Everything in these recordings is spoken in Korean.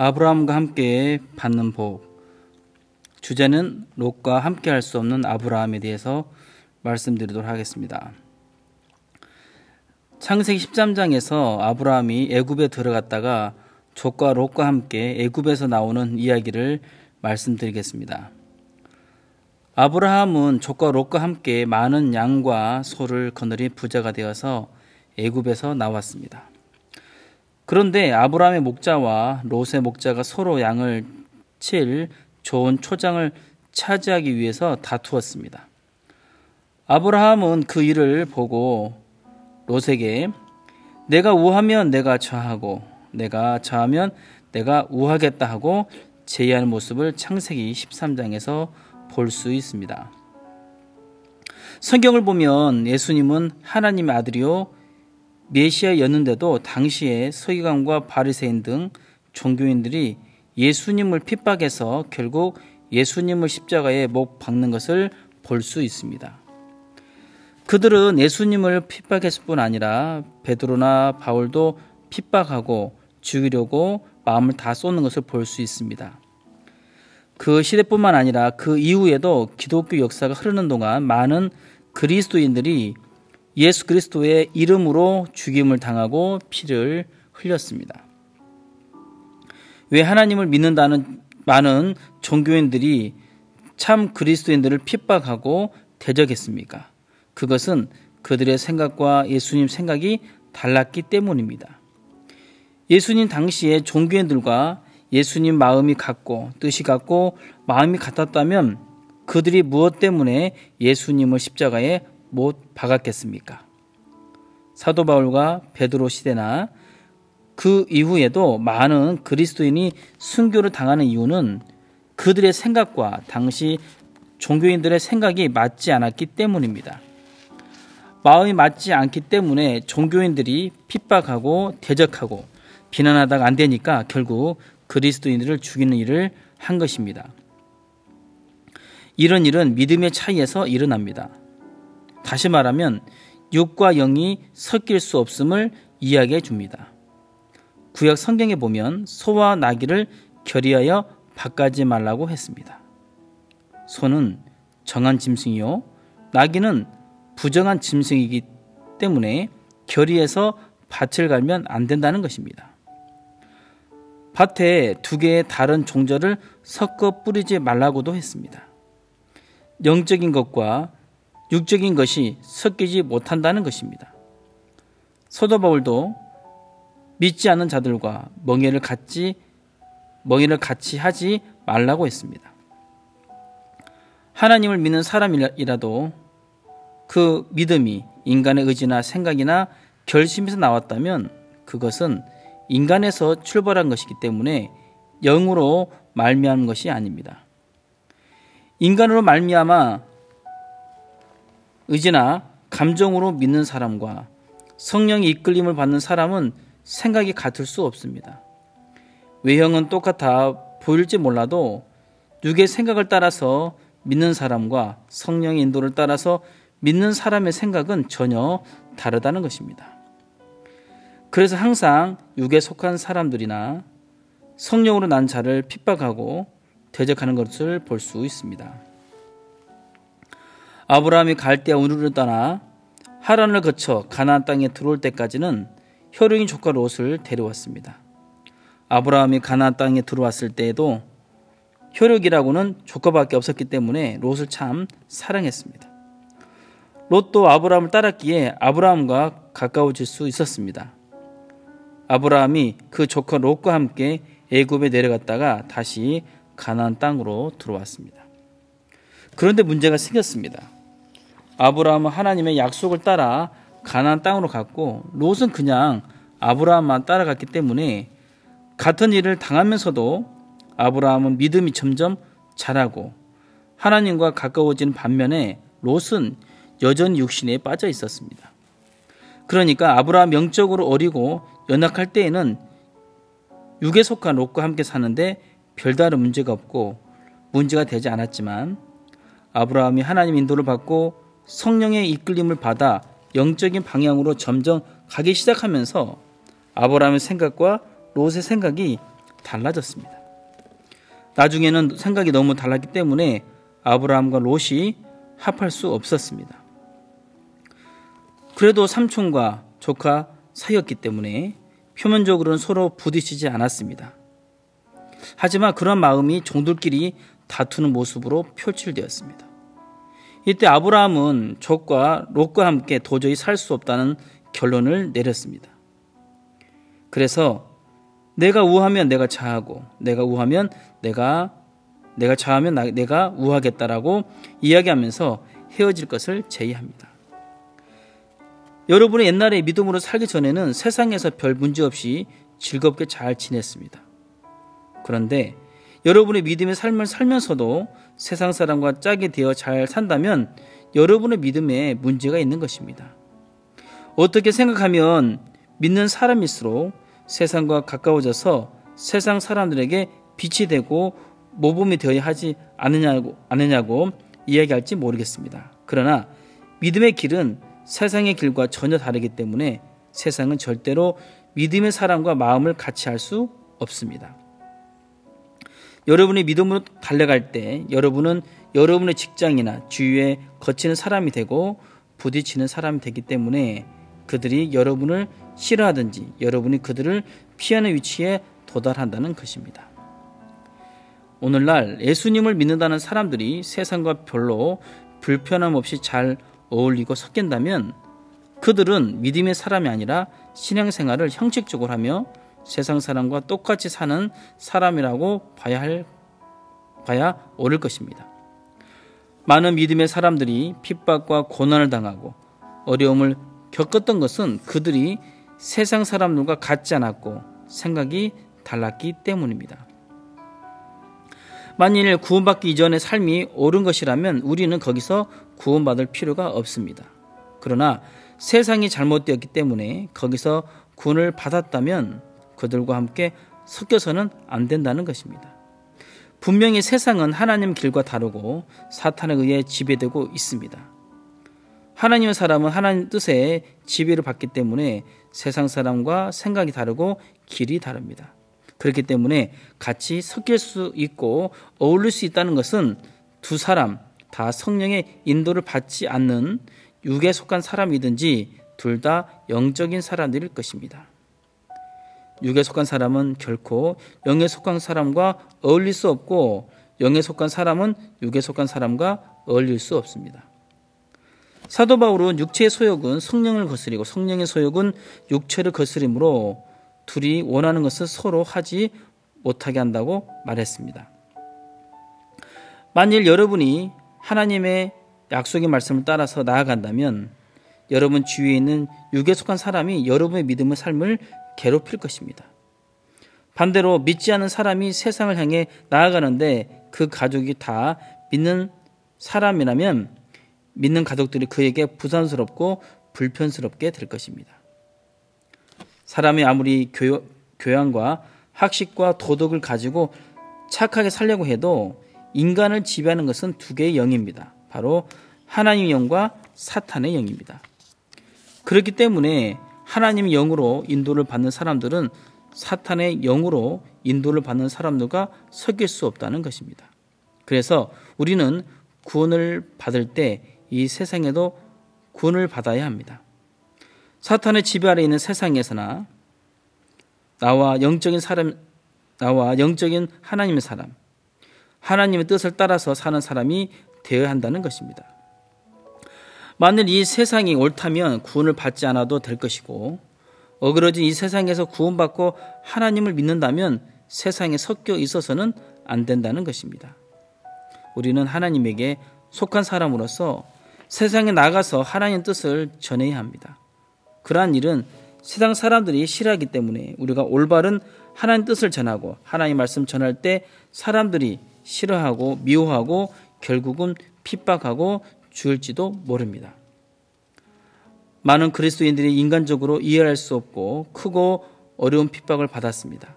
아브라함과 함께 받는 복. 주제는 롯과 함께 할 수 없는 아브라함에 대해서 말씀드리도록 하겠습니다. 창세기 13장에서 아브라함이 애굽에 들어갔다가 족과 롯과 함께 애굽에서 나오는 이야기를 말씀드리겠습니다. 아브라함은 족과 롯과 함께 많은 양과 소를 거느린 부자가 되어서 애굽에서 나왔습니다. 그런데 아브라함의 목자와 롯의 목자가 서로 양을 칠 좋은 초장을 차지하기 위해서 다투었습니다. 아브라함은 그 일을 보고 롯에게 내가 우하면 내가 좌하고 내가 좌하면 내가 우하겠다 하고 제의하는 모습을 창세기 13장에서 볼 수 있습니다. 성경을 보면 예수님은 하나님의 아들이요 메시아였는데도 당시에 서기관과 바리새인 등 종교인들이 예수님을 핍박해서 결국 예수님을 십자가에 못 박는 것을 볼 수 있습니다. 그들은 예수님을 핍박했을 뿐 아니라 베드로나 바울도 핍박하고 죽이려고 마음을 다 쏟는 것을 볼 수 있습니다. 그 시대뿐만 아니라 그 이후에도 기독교 역사가 흐르는 동안 많은 그리스도인들이 예수 그리스도의 이름으로 죽임을 당하고 피를 흘렸습니다. 왜 하나님을 믿는다는 많은 종교인들이 참 그리스도인들을 핍박하고 대적했습니까? 그것은 그들의 생각과 예수님 생각이 달랐기 때문입니다. 예수님 당시에 종교인들과 예수님 마음이 같고 뜻이 같고 마음이 같았다면 그들이 무엇 때문에 예수님을 십자가에 못 박았겠습니까? 사도 바울과 베드로 시대나 그 이후에도 많은 그리스도인이 순교를 당하는 이유는 그들의 생각과 당시 종교인들의 생각이 맞지 않았기 때문입니다. 마음이 맞지 않기 때문에 종교인들이 핍박하고 대적하고 비난하다가 안 되니까 결국 그리스도인들을 죽이는 일을 한 것입니다. 이런 일은 믿음의 차이에서 일어납니다. 다시 말하면 육과 영이 섞일 수 없음을 이야기해 줍니다. 구약 성경에 보면 소와 나귀를 결의하여 바꾸지 말라고 했습니다. 소는 정한 짐승이요, 나귀는 부정한 짐승이기 때문에 결의해서 밭을 갈면 안 된다는 것입니다. 밭에 두 개의 다른 종자를 섞어 뿌리지 말라고도 했습니다. 영적인 것과 육적인 것이 섞이지 못한다는 것입니다. 소도 바울도 믿지 않는 자들과 멍해를 같이 멍해를 같이 하지 말라고 했습니다. 하나님을 믿는 사람이라도 그 믿음이 인간의 의지나 생각이나 결심에서 나왔다면 그것은 인간에서 출발한 것이기 때문에 영으로 말미암은 것이 아닙니다. 인간으로 말미암아 의지나 감정으로 믿는 사람과 성령의 이끌림을 받는 사람은 생각이 같을 수 없습니다. 외형은 똑같아 보일지 몰라도 육의 생각을 따라서 믿는 사람과 성령의 인도를 따라서 믿는 사람의 생각은 전혀 다르다는 것입니다. 그래서 항상 육에 속한 사람들이나 성령으로 난 자를 핍박하고 대적하는 것을 볼 수 있습니다. 아브라함이 갈대아 우르를 떠나 하란을 거쳐 가나안 땅에 들어올 때까지는 혈육인 조카 롯을 데려왔습니다. 아브라함이 가나안 땅에 들어왔을 때에도 혈육이라고는 조카밖에 없었기 때문에 롯을 참 사랑했습니다. 롯도 아브라함을 따랐기에 아브라함과 가까워질 수 있었습니다. 아브라함이 그 조카 롯과 함께 애굽에 내려갔다가 다시 가나안 땅으로 들어왔습니다. 그런데 문제가 생겼습니다. 아브라함은 하나님의 약속을 따라 가나안 땅으로 갔고 롯은 그냥 아브라함만 따라갔기 때문에 같은 일을 당하면서도 아브라함은 믿음이 점점 자라고 하나님과 가까워진 반면에 롯은 여전히 육신에 빠져 있었습니다. 그러니까 아브라함 영적으로 어리고 연약할 때에는 육에 속한 롯과 함께 사는데 별다른 문제가 없고 문제가 되지 않았지만 아브라함이 하나님 인도를 받고 성령의 이끌림을 받아 영적인 방향으로 점점 가기 시작하면서 아브라함의 생각과 롯의 생각이 달라졌습니다. 나중에는 생각이 너무 달랐기 때문에 아브라함과 롯이 합할 수 없었습니다. 그래도 삼촌과 조카 사이였기 때문에 표면적으로는 서로 부딪히지 않았습니다. 하지만 그런 마음이 종들끼리 다투는 모습으로 표출되었습니다. 이때 아브라함은 족과 롯과 함께 도저히 살 수 없다는 결론을 내렸습니다. 그래서 내가 우하면 내가 자하고 내가 우하면 내가 내가 자하면 나, 내가 우하겠다라고 이야기하면서 헤어질 것을 제의합니다. 여러분이 옛날에 믿음으로 살기 전에는 세상에서 별 문제 없이 즐겁게 잘 지냈습니다. 그런데 여러분의 믿음의 삶을 살면서도 세상 사람과 짝이 되어 잘 산다면 여러분의 믿음에 문제가 있는 것입니다. 어떻게 생각하면 믿는 사람일수록 세상과 가까워져서 세상 사람들에게 빛이 되고 모범이 되어야 하지 않느냐고, 않느냐고 이야기할지 모르겠습니다. 그러나 믿음의 길은 세상의 길과 전혀 다르기 때문에 세상은 절대로 믿음의 사람과 마음을 같이 할 수 없습니다. 여러분이 믿음으로 달려갈 때 여러분은 여러분의 직장이나 주위에 거치는 사람이 되고 부딪히는 사람이 되기 때문에 그들이 여러분을 싫어하든지 여러분이 그들을 피하는 위치에 도달한다는 것입니다. 오늘날 예수님을 믿는다는 사람들이 세상과 별로 불편함 없이 잘 어울리고 섞인다면 그들은 믿음의 사람이 아니라 신앙생활을 형식적으로 하며 세상 사람과 똑같이 사는 사람이라고 봐야 할 봐야 옳을 것입니다. 많은 믿음의 사람들이 핍박과 고난을 당하고 어려움을 겪었던 것은 그들이 세상 사람들과 같지 않았고 생각이 달랐기 때문입니다. 만일 구원받기 이전의 삶이 옳은 것이라면 우리는 거기서 구원받을 필요가 없습니다. 그러나 세상이 잘못되었기 때문에 거기서 구원을 받았다면 그들과 함께 섞여서는 안 된다는 것입니다. 분명히 세상은 하나님 길과 다르고 사탄에 의해 지배되고 있습니다. 하나님의 사람은 하나님 뜻에 지배를 받기 때문에 세상 사람과 생각이 다르고 길이 다릅니다. 그렇기 때문에 같이 섞일 수 있고 어울릴 수 있다는 것은 두 사람 다 성령의 인도를 받지 않는 육에 속한 사람이든지 둘 다 영적인 사람들일 것입니다. 육에 속한 사람은 결코 영에 속한 사람과 어울릴 수 없고 영에 속한 사람은 육에 속한 사람과 어울릴 수 없습니다. 사도 바울은 육체의 소욕은 성령을 거스리고 성령의 소욕은 육체를 거스림으로 둘이 원하는 것을 서로 하지 못하게 한다고 말했습니다. 만일 여러분이 하나님의 약속의 말씀을 따라서 나아간다면 여러분 주위에 있는 육에 속한 사람이 여러분의 믿음의 삶을 괴롭힐 것입니다. 반대로 믿지 않은 사람이 세상을 향해 나아가는데 그 가족이 다 믿는 사람이라면 믿는 가족들이 그에게 부산스럽고 불편스럽게 될 것입니다. 사람이 아무리 교, 교양과 학식과 도덕을 가지고 착하게 살려고 해도 인간을 지배하는 것은 두 개의 영입니다. 바로 하나님의 영과 사탄의 영입니다. 그렇기 때문에 하나님의 영으로 인도를 받는 사람들은 사탄의 영으로 인도를 받는 사람들과 섞일 수 없다는 것입니다. 그래서 우리는 구원을 받을 때 이 세상에도 구원을 받아야 합니다. 사탄의 지배 아래 있는 세상에서나 나와 영적인 사람, 나와 영적인 하나님의 사람, 하나님의 뜻을 따라서 사는 사람이 되어야 한다는 것입니다. 만일 이 세상이 옳다면 구원을 받지 않아도 될 것이고 어그러진 이 세상에서 구원받고 하나님을 믿는다면 세상에 섞여 있어서는 안 된다는 것입니다. 우리는 하나님에게 속한 사람으로서 세상에 나가서 하나님 뜻을 전해야 합니다. 그러한 일은 세상 사람들이 싫어하기 때문에 우리가 올바른 하나님 뜻을 전하고 하나님 말씀 전할 때 사람들이 싫어하고 미워하고 결국은 핍박하고 죽을지도 모릅니다. 많은 그리스도인들이 인간적으로 이해할 수 없고 크고 어려운 핍박을 받았습니다.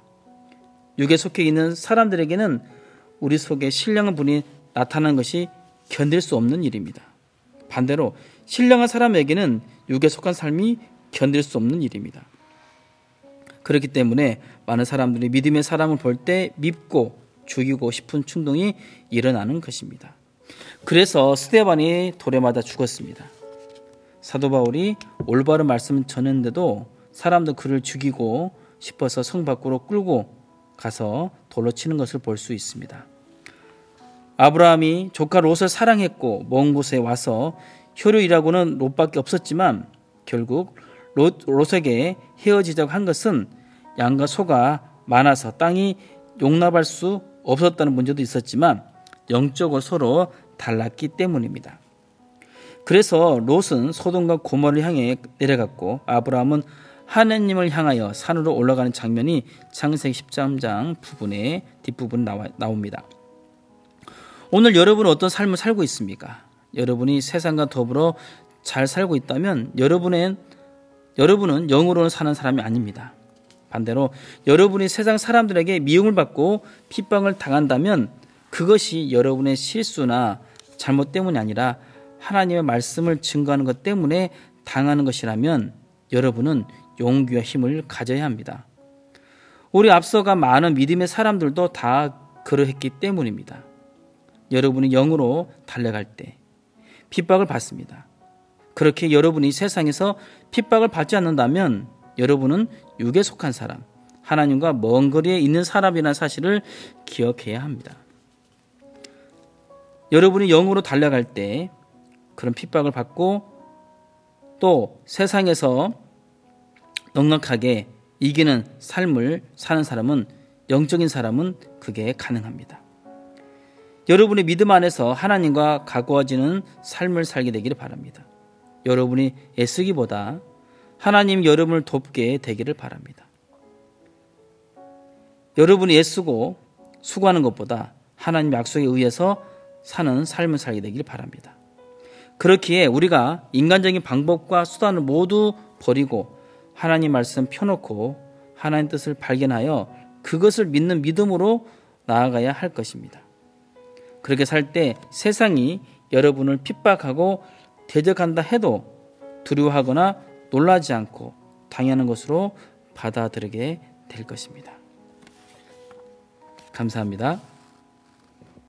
육에 속해 있는 사람들에게는 우리 속에 신령한 분이 나타난 것이 견딜 수 없는 일입니다. 반대로 신령한 사람에게는 육에 속한 삶이 견딜 수 없는 일입니다. 그렇기 때문에 많은 사람들이 믿음의 사람을 볼때 믿고 죽이고 싶은 충동이 일어나는 것입니다. 그래서 스테반이 돌에 맞아 죽었습니다. 사도 바울이 올바른 말씀을 전했는데도 사람들 그를 죽이고 싶어서 성 밖으로 끌고 가서 돌로 치는 것을 볼 수 있습니다. 아브라함이 조카 롯을 사랑했고 먼 곳에 와서 효류이라고는 롯밖에 없었지만 결국 롯, 롯에게 헤어지자고 한 것은 양과 소가 많아서 땅이 용납할 수 없었다는 문제도 있었지만 영적으로 서로 달랐기 때문입니다. 그래서 롯은 소돔과 고모를 향해 내려갔고 아브라함은 하느님을 향하여 산으로 올라가는 장면이 창세기 13장 부분의 뒷부분 나와, 나옵니다. 오늘 여러분은 어떤 삶을 살고 있습니까? 여러분이 세상과 더불어 잘 살고 있다면 여러분은 여러분은 영으로는 사는 사람이 아닙니다. 반대로 여러분이 세상 사람들에게 미움을 받고 핍박을 당한다면 그것이 여러분의 실수나 잘못 때문이 아니라 하나님의 말씀을 증거하는 것 때문에 당하는 것이라면 여러분은 용기와 힘을 가져야 합니다. 우리 앞서가 많은 믿음의 사람들도 다 그러했기 때문입니다. 여러분이 영으로 달려갈 때 핍박을 받습니다. 그렇게 여러분이 세상에서 핍박을 받지 않는다면 여러분은 육에 속한 사람, 하나님과 먼 거리에 있는 사람이라는 사실을 기억해야 합니다. 여러분이 영으로 달려갈 때 그런 핍박을 받고 또 세상에서 넉넉하게 이기는 삶을 사는 사람은 영적인 사람은 그게 가능합니다. 여러분의 믿음 안에서 하나님과 가까워지는 삶을 살게 되기를 바랍니다. 여러분이 애쓰기보다 하나님 여러분을 돕게 되기를 바랍니다. 여러분이 애쓰고 수고하는 것보다 하나님 약속에 의해서 사는 삶을 살게 되길 바랍니다. 그렇기에 우리가 인간적인 방법과 수단을 모두 버리고 하나님 말씀 펴놓고 하나님 뜻을 발견하여 그것을 믿는 믿음으로 나아가야 할 것입니다. 그렇게 살 때 세상이 여러분을 핍박하고 대적한다 해도 두려워하거나 놀라지 않고 당연한 것으로 받아들이게 될 것입니다. 감사합니다.